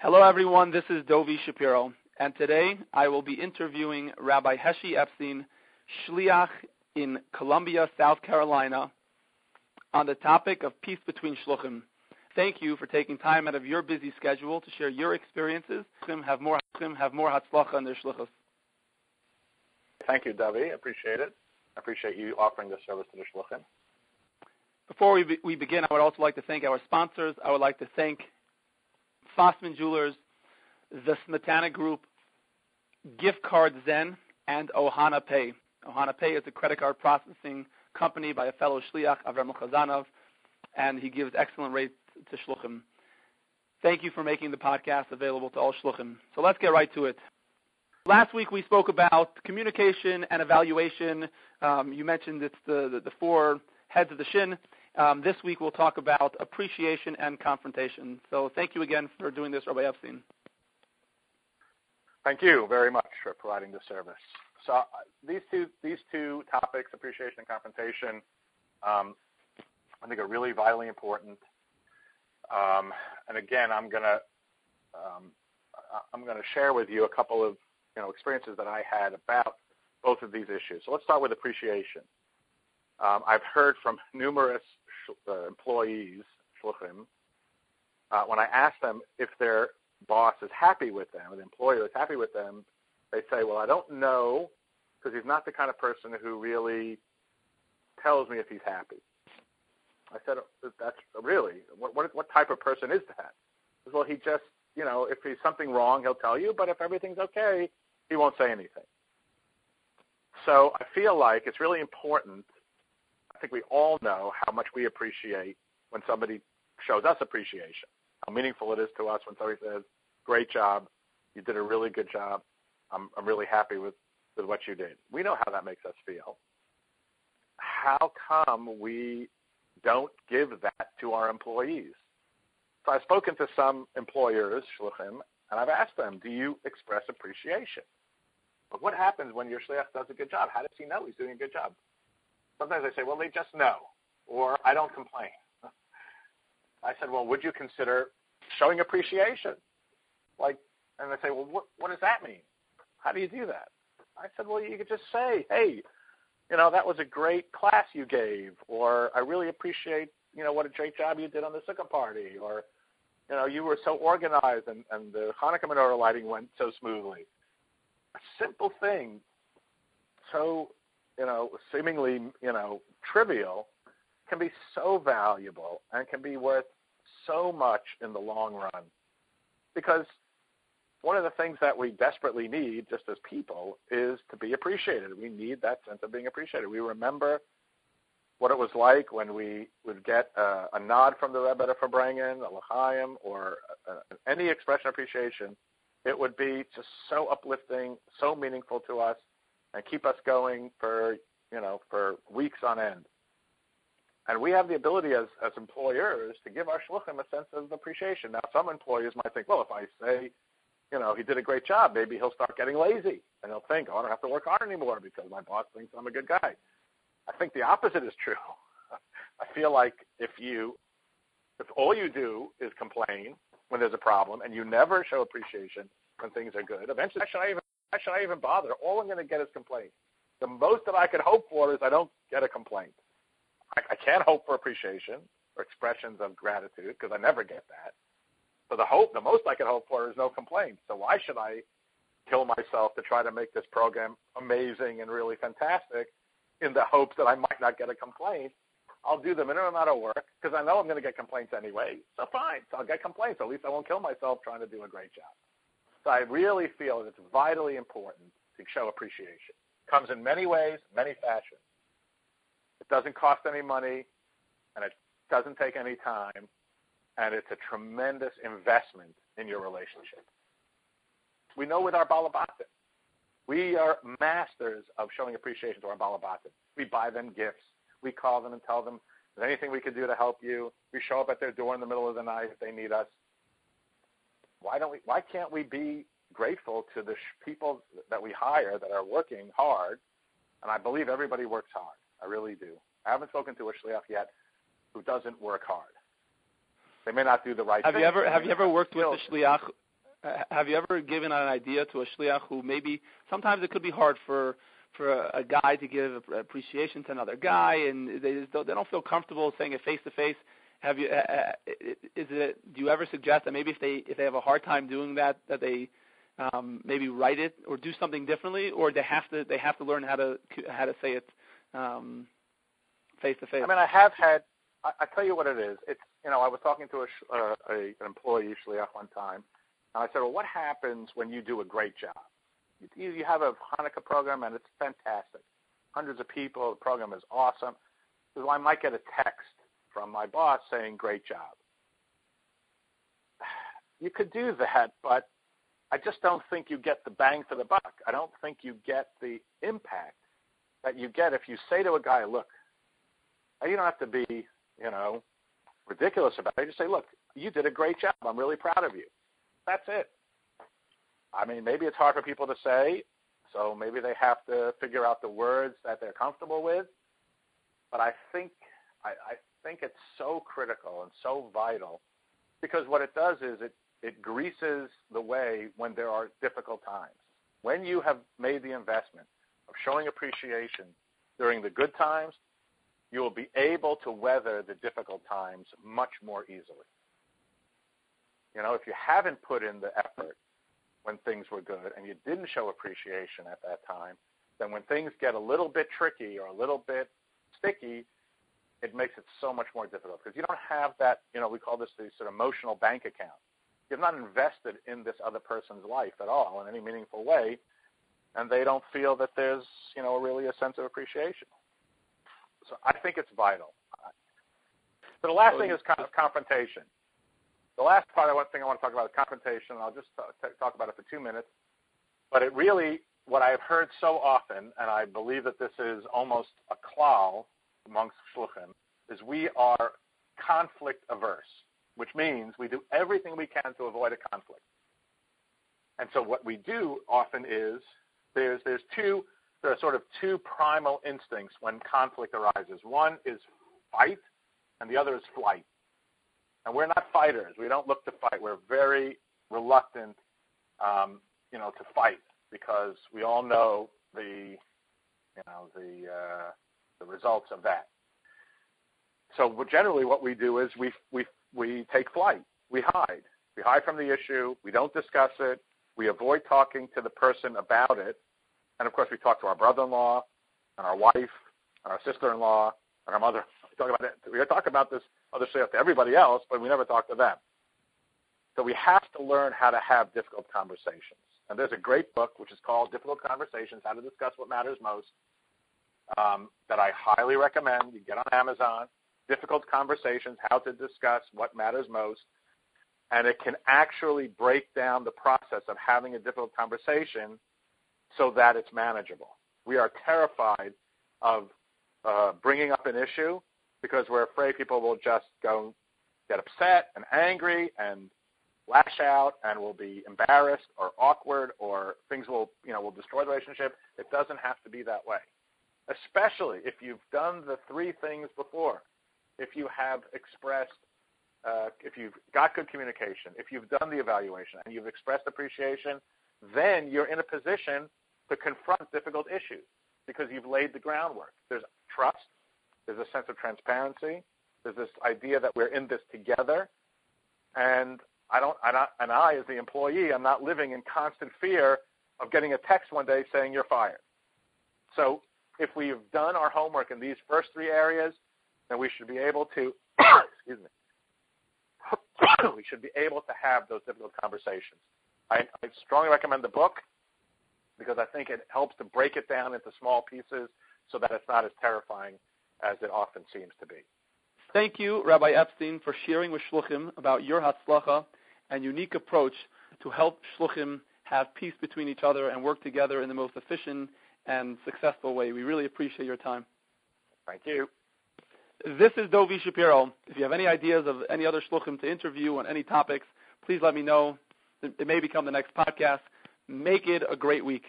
Hello, everyone. This is Dovi Shapiro, and today I will be interviewing Rabbi Heshy Epstein, Shliach in Columbia, South Carolina, on the topic of peace between shluchim. Thank you for taking time out of your busy schedule to share your experiences. Have more, have more hatzlacha in their shluchos. Thank you, Dovi. Appreciate it. I appreciate you offering this service to the shluchim. Before we, be, we begin, I would also like to thank our sponsors. I would like to thank Fossman Jewelers, the Smetana Group, Gift Card Zen, and Ohana Pay. Ohana Pay is a credit card processing company by a fellow shliach, Avram Chazanov, and he gives excellent rates to shluchim. Thank you for making the podcast available to all shluchim. So let's get right to it. Last week we spoke about communication and evaluation. Um, you mentioned it's the, the, the, four heads of the shin. Um, this week we'll talk about appreciation and confrontation. So thank you again for doing this, Rabbi Epstein. Thank you very much for providing the service. So uh, these two these two topics, appreciation and confrontation, um, I think are really vitally important. Um, and again, I'm gonna um, I'm gonna share with you a couple of you know experiences that I had about both of these issues. So let's start with appreciation. Um, I've heard from numerous uh, employees, shluchim, uh, when I ask them if their boss is happy with them, or the employer is happy with them, they say, "Well, I don't know, because he's not the kind of person who really tells me if he's happy." I said, "That's really what what, what type of person is that?" Said, well, he just, you know, if he's something wrong, he'll tell you, but if everything's okay, he won't say anything. So I feel like it's really important think we all know how much we appreciate when somebody shows us appreciation, how meaningful it is to us when somebody says, great job, you did a really good job, I'm, I'm really happy with, with what you did. We know how that makes us feel. How come we don't give that to our employees? So I've spoken to some employers, shluchim, and I've asked them, do you express appreciation? But what happens when your shliach does a good job? How does he know he's doing a good job? Sometimes they say, well, they just know, or I don't complain. I said, well, would you consider showing appreciation? Like, and they say, well, what, what does that mean? How do you do that? I said, well, you could just say, hey, you know, that was a great class you gave, or I really appreciate, you know, what a great job you did on the sukkah party, or, you know, you were so organized and, and the Hanukkah menorah lighting went so smoothly. A simple thing, so you know, seemingly, you know, trivial can be so valuable and can be worth so much in the long run. Because one of the things that we desperately need, just as people, is to be appreciated. We need that sense of being appreciated. We remember what it was like when we would get a, a nod from the Rebbe for Farbrengen, a L'chaim, or a, any expression of appreciation. It would be just so uplifting, so meaningful to us, and keep us going for you know for weeks on end. And we have the ability as as employers to give our shluchim a sense of appreciation. Now, some employers might think, well, if I say, you know, he did a great job, maybe he'll start getting lazy and he'll think, oh, I don't have to work hard anymore because my boss thinks I'm a good guy. I think the opposite is true. I feel like if you if all you do is complain when there's a problem and you never show appreciation when things are good, eventually should I even why should I even bother? All I'm going to get is complaints. The most that I could hope for is I don't get a complaint. I, I can't hope for appreciation or expressions of gratitude because I never get that. So the hope, the most I can hope for is no complaints. So why should I kill myself to try to make this program amazing and really fantastic in the hopes that I might not get a complaint? I'll do the minimum amount of work because I know I'm going to get complaints anyway. So fine, so I'll get complaints. At least I won't kill myself trying to do a great job. So I really feel that it's vitally important to show appreciation. Comes in many ways, many fashions. It doesn't cost any money, and it doesn't take any time, and it's a tremendous investment in your relationship. We know with our balabatim, we are masters of showing appreciation to our balabatim. We buy them gifts. We call them and tell them, "Is anything we can do to help you?" We show up at their door in the middle of the night if they need us why don't we? Why can't we be grateful to the sh- people that we hire that are working hard? And I believe everybody works hard. I really do. I haven't spoken to a shliach yet who doesn't work hard. They may not do the right have thing. You ever, have you ever worked with a shliach? Uh, have you ever given an idea to a shliach who maybe sometimes it could be hard for for a, a guy to give appreciation to another guy, and they just don't, they don't feel comfortable saying it face to face. Have you? Uh, uh is it? Do you ever suggest that maybe if they if they have a hard time doing that, that they um, maybe write it or do something differently, or they have to they have to learn how to how to say it um, face to face? I mean, I have had. I, I tell you what it is. It's you know I was talking to a, uh, a an employee shliach one time, and I said, well, what happens when you do a great job? You, you have a Hanukkah program and it's fantastic. Hundreds of people. The program is awesome. So I might get a text from my boss saying, great job. You could do that, but I just don't think you get the bang for the buck. I don't think you get the impact that you get if you say to a guy, look, you don't have to be, you know, ridiculous about it. You just say, look, you did a great job. I'm really proud of you. That's it. I mean, maybe it's hard for people to say, so maybe they have to figure out the words that they're comfortable with. But I think I, I think it's so critical and so vital because what it does is it it greases the way when there are difficult times. When you have made the investment of showing appreciation during the good times, you will be able to weather the difficult times much more easily. You know, if you haven't put in the effort when things were good and you didn't show appreciation at that time, then when things get a little bit tricky or a little bit sticky, it makes it so much more difficult because you don't have that, you know, we call this the sort of emotional bank account. You're not invested in this other person's life at all in any meaningful way, and they don't feel that there's, you know, really a sense of appreciation. So I think it's vital. So the last thing is kind of confrontation. The last part, one thing I want to talk about is confrontation. I'll just talk about it for two minutes. But it really, what I have heard so often, and I believe that this is almost a klal amongst shluchim, is we are conflict averse, which means we do everything we can to avoid a conflict. And so what we do often is there's there's two there are sort of two primal instincts when conflict arises. One is fight, and the other is flight. And we're not fighters. We don't look to fight. We're very reluctant, um, you know, to fight because we all know the, you know, the uh, the results of that. So generally, what we do is we we we take flight. We hide. We hide from the issue. We don't discuss it. We avoid talking to the person about it. And of course, we talk to our brother-in-law and our wife and our sister-in-law and our mother. We talk about it. We talk about this other stuff to everybody else, but we never talk to them. So we have to learn how to have difficult conversations. And there's a great book which is called Difficult Conversations: How to Discuss What Matters Most. Um, that I highly recommend. You get on Amazon. Difficult Conversations: How to Discuss What Matters Most. And it can actually break down the process of having a difficult conversation so that it's manageable. We are terrified of uh, bringing up an issue because we're afraid people will just go get upset and angry and lash out and will be embarrassed or awkward or things will you know will destroy the relationship. It doesn't have to be that way. Especially if you've done the three things before. If you have expressed uh, if you've got good communication, if you've done the evaluation and you've expressed appreciation, then you're in a position to confront difficult issues because you've laid the groundwork. There's trust, there's a sense of transparency. There's this idea that we're in this together. And I don't, I, and I, as the employee, I'm not living in constant fear of getting a text one day saying you're fired. So if we've done our homework in these first three areas, then we should be able to, excuse me, we should be able to have those difficult conversations. I, I strongly recommend the book because I think it helps to break it down into small pieces so that it's not as terrifying as it often seems to be. Thank you, Rabbi Epstein, for sharing with Shluchim about your Hatzlacha and unique approach to help Shluchim have peace between each other and work together in the most efficient and successful way. We really appreciate your time. Thank you. This is Dovi Shapiro. If you have any ideas of any other Shluchim to interview on any topics, please let me know. It may become the next podcast. Make it a great week.